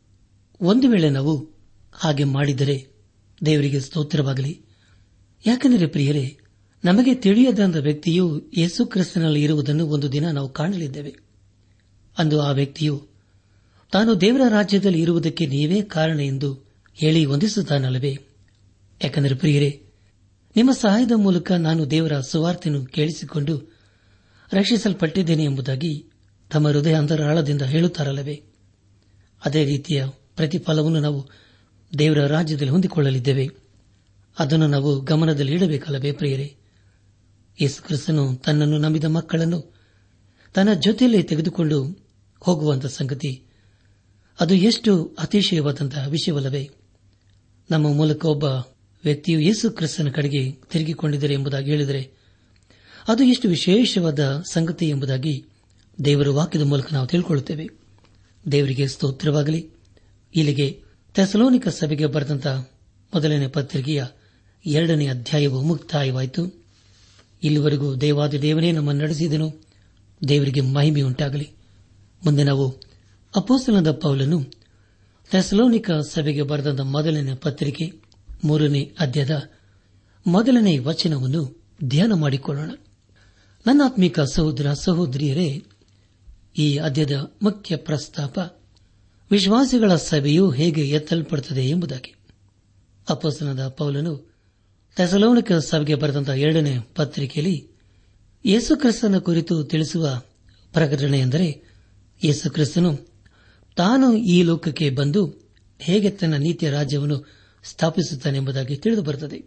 ಒಂದು ವೇಳೆ ನಾವು ಹಾಗೆ ಮಾಡಿದರೆ ದೇವರಿಗೆ ಸ್ತೋತ್ರವಾಗಲಿ. ಯಾಕೆಂದರೆ ಪ್ರಿಯರೇ ನಮಗೆ ತಿಳಿಯದಂದ ವ್ಯಕ್ತಿಯು ಯೇಸು ಕ್ರಿಸ್ತನಲ್ಲಿ ಇರುವುದನ್ನು ಒಂದು ದಿನ ನಾವು ಕಾಣಲಿದ್ದೇವೆ. ಅಂದು ಆ ವ್ಯಕ್ತಿಯು, ತಾನು ದೇವರ ರಾಜ್ಯದಲ್ಲಿ ಇರುವುದಕ್ಕೆ ನೀವೇ ಕಾರಣ ಎಂದು ಹೇಳಿ ವಂದಿಸುತ್ತಾನಲ್ಲವೇ? ಯಾಕೆಂದರೆ ಪ್ರಿಯರೇ, ನಿಮ್ಮ ಸಹಾಯದ ಮೂಲಕ ನಾನು ದೇವರ ಸುವಾರ್ತೆಯನ್ನು ಕೇಳಿಸಿಕೊಂಡು ರಕ್ಷಿಸಲ್ಪಟ್ಟಿದ್ದೇನೆ ಎಂಬುದಾಗಿ ತಮ್ಮ ಹೃದಯ ಅಂತರಾಳದಿಂದ ಹೇಳುತ್ತಾರಲ್ಲವೇ? ಅದೇ ರೀತಿಯ ಪ್ರತಿಫಲವನ್ನು ನಾವು ದೇವರ ರಾಜ್ಯದಲ್ಲಿ ಹೊಂದಿಕೊಳ್ಳಲಿದ್ದೇವೆ. ಅದನ್ನು ನಾವು ಗಮನದಲ್ಲಿ ಇಡಬೇಕಲ್ಲವೇ ಪ್ರಿಯರೇ? ಯೇಸು ಕ್ರಿಸ್ತನು ತನ್ನನ್ನು ನಂಬಿದ ಮಕ್ಕಳನ್ನು ತನ್ನ ಜೊತೆಯಲ್ಲಿ ತೆಗೆದುಕೊಂಡು ಹೋಗುವಂತಹ ಸಂಗತಿ. ಅದು ಎಷ್ಟು ಅತಿಶಯವಾದಂತಹ ವಿಷಯವಲ್ಲವೇ? ನಮ್ಮ ಮೂಲಕ ಒಬ್ಬ ವ್ಯಕ್ತಿಯು ಯೇಸು ಕ್ರಿಸ್ತನ ಕಡೆಗೆ ತಿರುಗಿಕೊಂಡಿದ್ದಾರೆ ಎಂಬುದಾಗಿ ಹೇಳಿದರೆ, ಅದು ಎಷ್ಟು ವಿಶೇಷವಾದ ಸಂಗತಿ ಎಂಬುದಾಗಿ ದೇವರ ವಾಕ್ಯದ ಮೂಲಕ ನಾವು ತಿಳ್ಕೊಳ್ಳುತ್ತೇವೆ. ದೇವರಿಗೆ ಸ್ತೋತ್ರವಾಗಲಿ. ಇಲ್ಲಿಗೆ ತೆಸಲೋನಿಕ ಸಭೆಗೆ ಬರೆದಂತಹ ಮೊದಲನೇ ಪತ್ರಿಕೆಯ ಎರಡನೇ ಅಧ್ಯಾಯವು ಮುಕ್ತಾಯವಾಯಿತು. ಇಲ್ಲಿವರೆಗೂ ದೇವಾದಿ ದೇವನೇ ನಮ್ಮನ್ನು ನಡೆಸಿದನು. ದೇವರಿಗೆ ಮಹಿಮೆಯುಂಟಾಗಲಿ. ಮುಂದೆ ನಾವು ಅಪೋಸ್ತಲದ ಪೌಲನು ಥೆಸಲೋನಿಕ ಸಭೆಗೆ ಬರೆದ ಮೊದಲನೇ ಪತ್ರಿಕೆ ಮೂರನೇ ಅಧ್ಯಾಯದ ಮೊದಲನೇ ವಚನವನ್ನು ಧ್ಯಾನ ಮಾಡಿಕೊಳ್ಳೋಣ. ನನ್ನಾತ್ಮಿಕ ಸಹೋದರ ಸಹೋದರಿಯರೇ, ಈ ಅಧ್ಯದ ಮುಖ್ಯ ಪ್ರಸ್ತಾಪ, ವಿಶ್ವಾಸಿಗಳ ಸಭೆಯು ಹೇಗೆ ಎತ್ತಲ್ಪಡುತ್ತದೆ ಎಂಬುದಾಗಿ. ಅಪಸನದ ಪೌಲನು ಥೆಸಲೋನಿಕ ಸಭೆಗೆ ಬರೆದಂತಹ ಎರಡನೇ ಪತ್ರಿಕೆಯಲ್ಲಿ ಯೇಸುಕ್ರಿಸ್ತನ ಕುರಿತು ತಿಳಿಸುವ ಪ್ರಕಟಣೆ ಎಂದರೆ ಯೇಸುಕ್ರಿಸ್ತನು ತಾನು ಈ ಲೋಕಕ್ಕೆ ಬಂದು ಹೇಗೆ ತನ್ನ ನೀತಿಯ ರಾಜ್ಯವನ್ನು ಸ್ಥಾಪಿಸುತ್ತಾನೆಂಬುದಾಗಿ ತಿಳಿದು ಬರುತ್ತದೆ.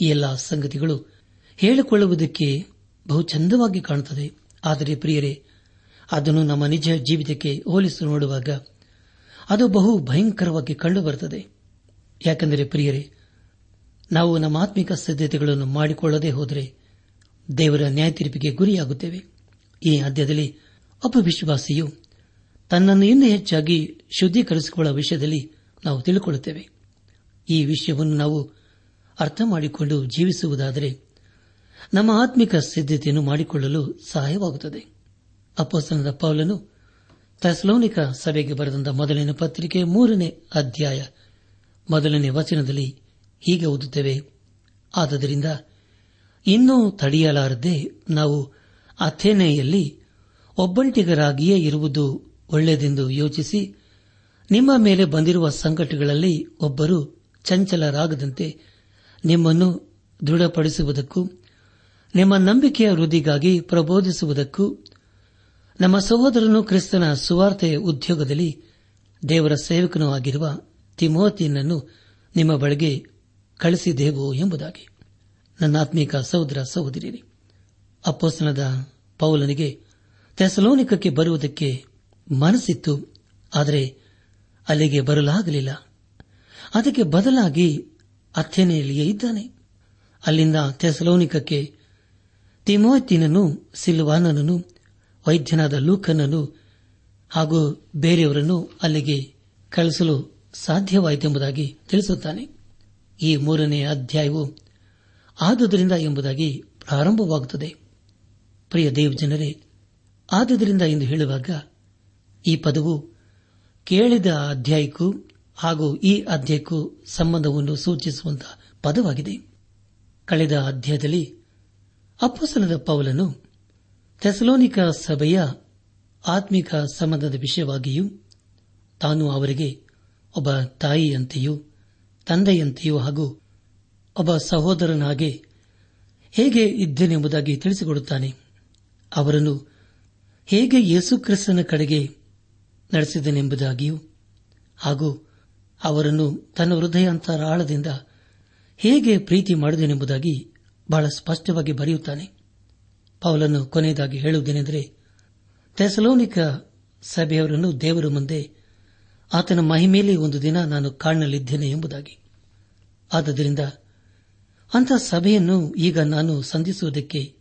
ಈ ಎಲ್ಲ ಸಂಗತಿಗಳು ಹೇಳಿಕೊಳ್ಳುವುದಕ್ಕೆ ಬಹು ಚಂದವಾಗಿ ಕಾಣುತ್ತದೆ. ಆದರೆ ಪ್ರಿಯರೇ, ಅದನ್ನು ನಮ್ಮ ನಿಜ ಜೀವಿತಕ್ಕೆ ಹೋಲಿಸಿ ನೋಡುವಾಗ ಅದು ಬಹು ಭಯಂಕರವಾಗಿ ಕಂಡುಬರುತ್ತದೆ. ಯಾಕೆಂದರೆ ಪ್ರಿಯರೇ ನಾವು ನಮ್ಮ ಆತ್ಮಿಕ ಸಿದ್ಧತೆಗಳನ್ನು ಮಾಡಿಕೊಳ್ಳದೆ ಹೋದರೆ ದೇವರ ನ್ಯಾಯತೀರ್ಪಿಗೆ ಗುರಿಯಾಗುತ್ತೇವೆ. ಈ ಅಧ್ಯದಲ್ಲಿ ಅಪವಿಶ್ವಾಸಿಯು ವಿಶ್ವಾಸಿಯು ತನ್ನನ್ನು ಇನ್ನೂ ಹೆಚ್ಚಾಗಿ ಶುದ್ದೀಕರಿಸಿಕೊಳ್ಳುವ ವಿಷಯದಲ್ಲಿ ನಾವು ತಿಳಿಕೊಳ್ಳುತ್ತೇವೆ. ಈ ವಿಷಯವನ್ನು ನಾವು ಅರ್ಥ ಮಾಡಿಕೊಂಡು ಜೀವಿಸುವುದಾದರೆ ನಮ್ಮ ಆತ್ಮಿಕ ಸಿದ್ಧತೆಯನ್ನು ಮಾಡಿಕೊಳ್ಳಲು ಸಹಾಯವಾಗುತ್ತದೆ. ಅಪ್ಪಸನದ ಪೌಲನು ಥೆಸ್ಲೋನಿಕ ಸಭೆಗೆ ಬರೆದಂತ ಮೊದಲನೇ ಪತ್ರಿಕೆ ಮೂರನೇ ಅಧ್ಯಾಯ ಮೊದಲನೇ ವಚನದಲ್ಲಿ ಹೀಗೆ ಓದುತ್ತೇವೆ. ಆದ್ದರಿಂದ ಇನ್ನೂ ತಡೆಯಲಾರದೆ ನಾವು ಅಥೇನೆಯಲ್ಲಿ ಒಬ್ಬಂಟಿಗರಾಗಿಯೇ ಇರುವುದು ಒಳ್ಳೆಯದೆಂದು ಯೋಚಿಸಿ ನಿಮ್ಮ ಮೇಲೆ ಬಂದಿರುವ ಸಂಕಟಗಳಲ್ಲಿ ಒಬ್ಬರು ಚಂಚಲರಾಗದಂತೆ ನಿಮ್ಮನ್ನು ದೃಢಪಡಿಸುವುದಕ್ಕೂ, ನಿಮ್ಮ ನಂಬಿಕೆಯ ವೃದ್ಧಿಗಾಗಿ ಪ್ರಬೋಧಿಸುವುದಕ್ಕೂ, ನಮ್ಮ ಸಹೋದರನು ಕ್ರಿಸ್ತನ ಸುವಾರ್ತೆಯ ಉದ್ಯೋಗದಲ್ಲಿ ದೇವರ ಸೇವಕನೂ ಆಗಿರುವ ತಿಮೋತಿಯನ್ನು ನಿಮ್ಮ ಬಳಿಗೆ ಕಳಿಸಿದೆವು ಎಂಬುದಾಗಿ. ನನ್ನ ಆತ್ಮೀಕ ಸಹೋದರ ಸಹೋದರಿ ಅಪ್ಪೋಸ್ತನದ ಪೌಲನಿಗೆ ತೆಸಲೋನಿಕಕ್ಕೆ ಬರುವುದಕ್ಕೆ ಮನಸ್ಸಿತ್ತು, ಆದರೆ ಅಲ್ಲಿಗೆ ಬರಲಾಗಲಿಲ್ಲ. ಅದಕ್ಕೆ ಬದಲಾಗಿ ಅಥೆನೆಯಲ್ಲಿಯೇ ಇದ್ದಾನೆ. ಅಲ್ಲಿಂದ ತೆಸಲೋನಿಕಕ್ಕೆ ತಿಮೋತಿನನ್ನು ಸಿಲ್ವಾನನನ್ನು, ವೈದ್ಯನಾದ ಲೂಕನನ್ನು ಹಾಗೂ ಬೇರೆಯವರನ್ನು ಅಲ್ಲಿಗೆ ಕಳಿಸಲು ಸಾಧ್ಯವಾಯಿತೆಂಬುದಾಗಿ ತಿಳಿಸುತ್ತಾನೆ. ಈ ಮೂರನೇ ಅಧ್ಯಾಯವು ಆದುದರಿಂದ ಎಂಬುದಾಗಿ ಪ್ರಾರಂಭವಾಗುತ್ತದೆ. ಪ್ರಿಯ ದೇವಜನರೇ, ಆದುದರಿಂದ ಎಂದು ಹೇಳುವಾಗ ಈ ಪದವು ಕೇಳಿದ ಅಧ್ಯಾಯಕ್ಕೂ ಹಾಗೂ ಈ ಅಧ್ಯಾಯಕ್ಕೂ ಸಂಬಂಧವನ್ನು ಸೂಚಿಸುವಂತಹ ಪದವಾಗಿದೆ. ಕಳೆದ ಅಧ್ಯಾಯದಲ್ಲಿ ಅಪ್ಪಸಲದ ಪೌಲನು ಥೆಸಲೋನಿಕ ಸಭೆಯ ಆತ್ಮಿಕ ಸಂಬಂಧದ ವಿಷಯವಾಗಿಯೂ ತಾನು ಅವರಿಗೆ ಒಬ್ಬ ತಾಯಿಯಂತೆಯೂ ತಂದೆಯಂತೆಯೂ ಹಾಗೂ ಒಬ್ಬ ಸಹೋದರನಾಗೆ ಹೇಗೆ ಇದ್ದೇನೆಂಬುದಾಗಿ ತಿಳಿಸಿಕೊಡುತ್ತಾನೆ. ಅವರನ್ನು ಹೇಗೆ ಯೇಸುಕ್ರಿಸ್ತನ ಕಡೆಗೆ ನಡೆಸಿದನೆಂಬುದಾಗಿಯೂ ಹಾಗೂ ಅವರನ್ನು ತನ್ನ ಹೃದಯಾಂತರಾಳದಿಂದ ಹೇಗೆ ಪ್ರೀತಿ ಮಾಡಿದನೆಂಬುದಾಗಿ ಬಹಳ ಸ್ಪಷ್ಟವಾಗಿ ಬರೆಯುತ್ತಾನೆ. ಪೌಲನ್ನು ಕೊನೆಯದಾಗಿ ಹೇಳುವುದೇನೆಂದರೆ, ಥೆಸಲೋನಿಕ ಸಭೆಯವರನ್ನು ದೇವರ ಮುಂದೆ ಆತನ ಮಹಿಮೇಲೆ ಒಂದು ದಿನ ನಾನು ಕಾಣಲಿದ್ದೇನೆ ಎಂಬುದಾಗಿ. ಆದ್ದರಿಂದ ಅಂಥ ಸಭೆಯನ್ನು ಈಗ ನಾನು ಸಂಧಿಸುವುದಕ್ಕೆ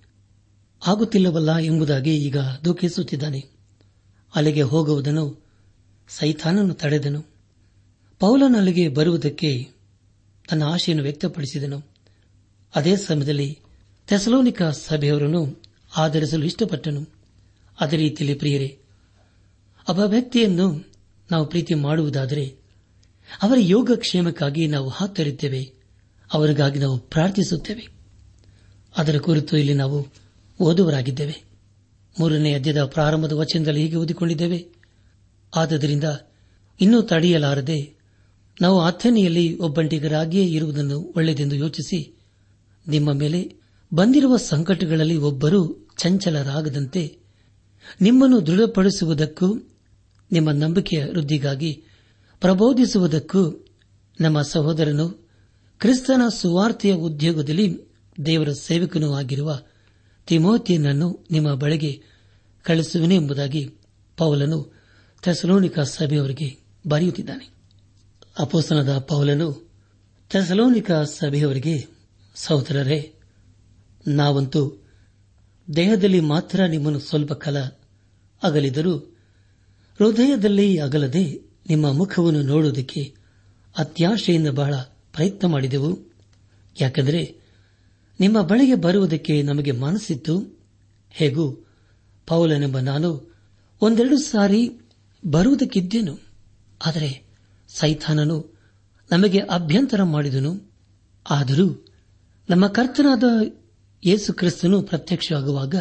ಆಗುತ್ತಿಲ್ಲವಲ್ಲ ಎಂಬುದಾಗಿ ಈಗ ದುಃಖಿಸುತ್ತಿದ್ದಾನೆ. ಅಲ್ಲಿಗೆ ಹೋಗುವುದನ್ನು ಸೈತಾನನು ತಡೆದನು. ಪೌಲನ ಅಲ್ಲಿಗೆ ಬರುವುದಕ್ಕೆ ತನ್ನ ಆಶೆಯನ್ನು ವ್ಯಕ್ತಪಡಿಸಿದನು. ಅದೇ ಸಮಯದಲ್ಲಿ ಥೆಸಲೋನಿಕ ಸಭೆಯವರನ್ನು ಆಧರಿಸಲು ಇಷ್ಟಪಟ್ಟನು. ಅದೇ ರೀತಿಯಲ್ಲಿ ಪ್ರಿಯರೇ, ಒಬ್ಬ ವ್ಯಕ್ತಿಯನ್ನು ನಾವು ಪ್ರೀತಿ ಮಾಡುವುದಾದರೆ ಅವರ ಯೋಗಕ್ಷೇಮಕ್ಕಾಗಿ ನಾವು ಹಾತೊರೆಯುತ್ತೇವೆ. ಅವರಿಗಾಗಿ ನಾವು ಪ್ರಾರ್ಥಿಸುತ್ತೇವೆ. ಅದರ ಕುರಿತು ಇಲ್ಲಿ ನಾವು ಓದುವರಾಗಿದ್ದೇವೆ. ಮೂರನೇ ಅಧ್ಯದ ಪ್ರಾರಂಭದ ವಚನದಲ್ಲಿ ಹೀಗೆ ಓದಿಕೊಂಡಿದ್ದೇವೆ. ಆದ್ದರಿಂದ ಇನ್ನೂ ತಡೆಯಲಾರದೆ ನಾವು ಅಥೆನೆಯಲ್ಲಿ ಒಬ್ಬಂಟಿಗರಾಗಿಯೇ ಇರುವುದನ್ನು ಒಳ್ಳೆಯದೆಂದು ಯೋಚಿಸಿ ನಿಮ್ಮ ಮೇಲೆ ಬಂದಿರುವ ಸಂಕಟಗಳಲ್ಲಿ ಒಬ್ಬರೂ ಚಂಚಲರಾಗದಂತೆ ನಿಮ್ಮನ್ನು ದೃಢಪಡಿಸುವುದಕ್ಕೂ ನಿಮ್ಮ ನಂಬಿಕೆಯ ವೃದ್ಧಿಗಾಗಿ ಪ್ರಬೋಧಿಸುವುದಕ್ಕೂ ನಮ್ಮ ಸಹೋದರನು ಕ್ರಿಸ್ತನ ಸುವಾರ್ತೆಯ ಉದ್ಯೋಗದಲ್ಲಿ ದೇವರ ಸೇವಕನೂ ಆಗಿರುವ ತಿಮೋತಿಯನನ್ನು ನಿಮ್ಮ ಬಳಿಗೆ ಕಳಿಸುವೆನೆ ಎಂಬುದಾಗಿ ಪೌಲನು ಥೆಸಲೋನಿಕ ಸಭೆಯವರಿಗೆ ಬರೆಯುತ್ತಿದ್ದಾನೆ. ಅಪೋಸನದ ಪೌಲನು ಥೆಸಲೋನಿಕ ಸಭೆಯವರಿಗೆ, ಸಹೋದರರೇ, ನಾವಂತೂ ದೇಹದಲ್ಲಿ ಮಾತ್ರ ನಿಮ್ಮನ್ನು ಸ್ವಲ್ಪ ಕಾಲ ಅಗಲಿದರೂ ಹೃದಯದಲ್ಲಿ ಅಗಲದೆ ನಿಮ್ಮ ಮುಖವನ್ನು ನೋಡುವುದಕ್ಕೆ ಅತ್ಯಾಶೆಯಿಂದ ಬಹಳ ಪ್ರಯತ್ನ ಮಾಡಿದೆವು. ಯಾಕೆಂದರೆ ನಿಮ್ಮ ಬಳಿಗೆ ಬರುವುದಕ್ಕೆ ನಮಗೆ ಮನಸ್ಸಿತ್ತು. ಹೇಗೂ, ಪೌಲನೆಂಬ ನಾನು ಒಂದೆರಡು ಸಾರಿ ಬರುವುದಕ್ಕಿದ್ದೇನು. ಆದರೆ ಸೈಥಾನನು ನಮಗೆ ಅಭ್ಯಂತರ ಮಾಡಿದನು. ಆದರೂ ನಮ್ಮ ಕರ್ತನಾದ ಯೇಸು ಕ್ರಿಸ್ತನು ಪ್ರತ್ಯಕ್ಷವಾಗುವಾಗ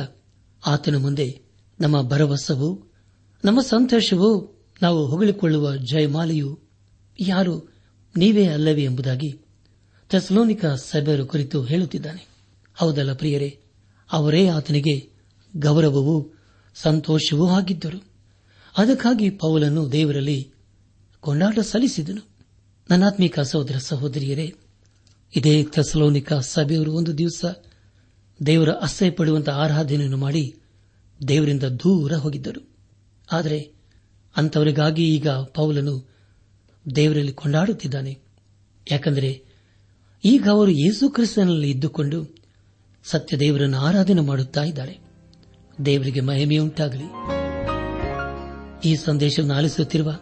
ಆತನ ಮುಂದೆ ನಮ್ಮ ಭರವಸವು ನಮ್ಮ ಸಂತೋಷವು ನಾವು ಹೊಗಳಿಕೊಳ್ಳುವ ಜಯಮಾಲೆಯು ಯಾರು ನೀವೇ ಅಲ್ಲವೇ ಎಂಬುದಾಗಿ ಥೆಸ್ಲೋನಿಕ ಸಭ್ಯರು ಕುರಿತು ಹೇಳುತ್ತಿದ್ದಾನೆ. ಹೌದಲ್ಲ ಪ್ರಿಯರೇ, ಅವರೇ ಆತನಿಗೆ ಗೌರವವೂ ಸಂತೋಷವೂ ಆಗಿದ್ದರು. ಅದಕ್ಕಾಗಿ ಪೌಲನ್ನು ದೇವರಲ್ಲಿ ಕೊಂಡಾಟ ಸಲ್ಲಿಸಿದನು. ನನ್ನಾತ್ಮಿಕ ಸಹೋದರ ಸಹೋದರಿಯರೇ, ಇದೇ ಥೆಸ್ಲೋನಿಕ ಸಭೆಯವರು ಒಂದು ದಿವಸ ದೇವರ ಅಸಹ್ಯ ಪಡುವಂತಹ ಆರಾಧನೆಯನ್ನು ಮಾಡಿ ದೇವರಿಂದ ದೂರ ಹೋಗಿದ್ದರು. ಆದರೆ ಅಂತವರಿಗಾಗಿ ಈಗ ಪೌಲನು ದೇವರಲ್ಲಿ ಕೊಂಡಾಡುತ್ತಿದ್ದಾನೆ. ಯಾಕೆಂದರೆ ಈಗ ಅವರು ಯೇಸು ಕ್ರಿಸ್ತನಲ್ಲಿ ಇದ್ದುಕೊಂಡು ಸತ್ಯ ದೇವರನ್ನು ಆರಾಧನೆ ಮಾಡುತ್ತಾ ಇದ್ದಾರೆ. ದೇವರಿಗೆ ಮಹಿಮೆಯುಂಟಾಗಲಿ ಈ ಸಂದೇಶವನ್ನು ಆಲಿಸುತ್ತಿರುವ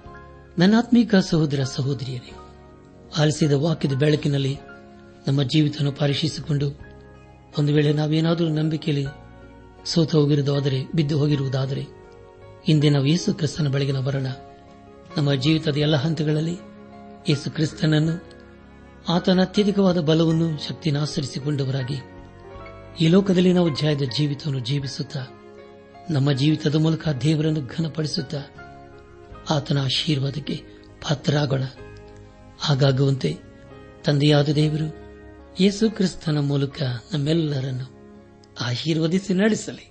ನನ್ನಾತ್ಮೀಕ ಸಹೋದರ ಸಹೋದರಿಯರೇ, ಆಲಿಸಿದ ವಾಕ್ಯದ ಬೆಳಕಿನಲ್ಲಿ ನಮ್ಮ ಜೀವಿತವನ್ನು ಪರೀಕ್ಷಿಸಿಕೊಂಡು ಒಂದು ವೇಳೆ ನಾವೇನಾದರೂ ನಂಬಿಕೆಯಲ್ಲಿ ಸೋತು ಹೋಗಿರುವುದಾದರೆ ಬಿದ್ದು ಹೋಗಿರುವುದಾದರೆ ಇಂದೇ ನಾವು ಯೇಸು ಕ್ರಿಸ್ತನ ಬೆಳಗಿನ ಬರೋಣ ನಮ್ಮ ಜೀವಿತದ ಎಲ್ಲ ಹಂತಗಳಲ್ಲಿ ಯೇಸು ಕ್ರಿಸ್ತನನ್ನು ಆತನ ಅತ್ಯಧಿಕವಾದ ಬಲವನ್ನು ಶಕ್ತಿಯನ್ನು ಆಚರಿಸಿಕೊಂಡವರಾಗಿ ಈ ಲೋಕದಲ್ಲಿ ನಾವು ಜಯದ ಜೀವಿತವನ್ನು ಜೀವಿಸುತ್ತಾ, ನಮ್ಮ ಜೀವಿತದ ಮೂಲಕ ದೇವರನ್ನು ಘನಪಡಿಸುತ್ತಾ ಆತನ ಆಶೀರ್ವಾದಕ್ಕೆ ಪಾತ್ರರಾಗೋಣ. ಹಾಗಾಗುವಂತೆ ತಂದೆಯಾದ ದೇವರು ಯೇಸು ಕ್ರಿಸ್ತನ ಮೂಲಕ ನಮ್ಮೆಲ್ಲರನ್ನು ಆಶೀರ್ವದಿಸಿ ನಡೆಸಲಿ.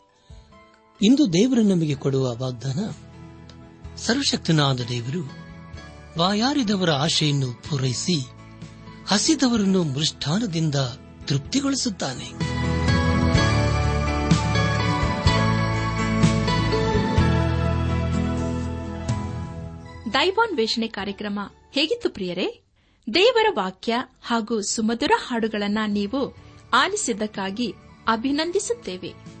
ಇಂದು ದೇವರು ನಮಗೆ ಕೊಡುವ ವಾಗ್ದಾನ, ಸರ್ವಶಕ್ತನಾದ ದೇವರು ಬಾಯಾರಿದವರ ಆಶೆಯನ್ನು ಪೂರೈಸಿ, ಹಸಿದವರನ್ನು ಮೃಷ್ಠಾನದಿಂದ ತೃಪ್ತಿಗೊಳಿಸುತ್ತಾನೆ. ದೈವಾನ್ ವೇಷಣೆ ಕಾರ್ಯಕ್ರಮ ಹೇಗಿತ್ತು ಪ್ರಿಯರೇ? ದೇವರ ವಾಕ್ಯ ಹಾಗೂ ಸುಮಧುರ ಹಾಡುಗಳನ್ನ ನೀವು ಆಲಿಸಿದ್ದಕ್ಕಾಗಿ ಅಭಿನಂದಿಸುತ್ತೇವೆ.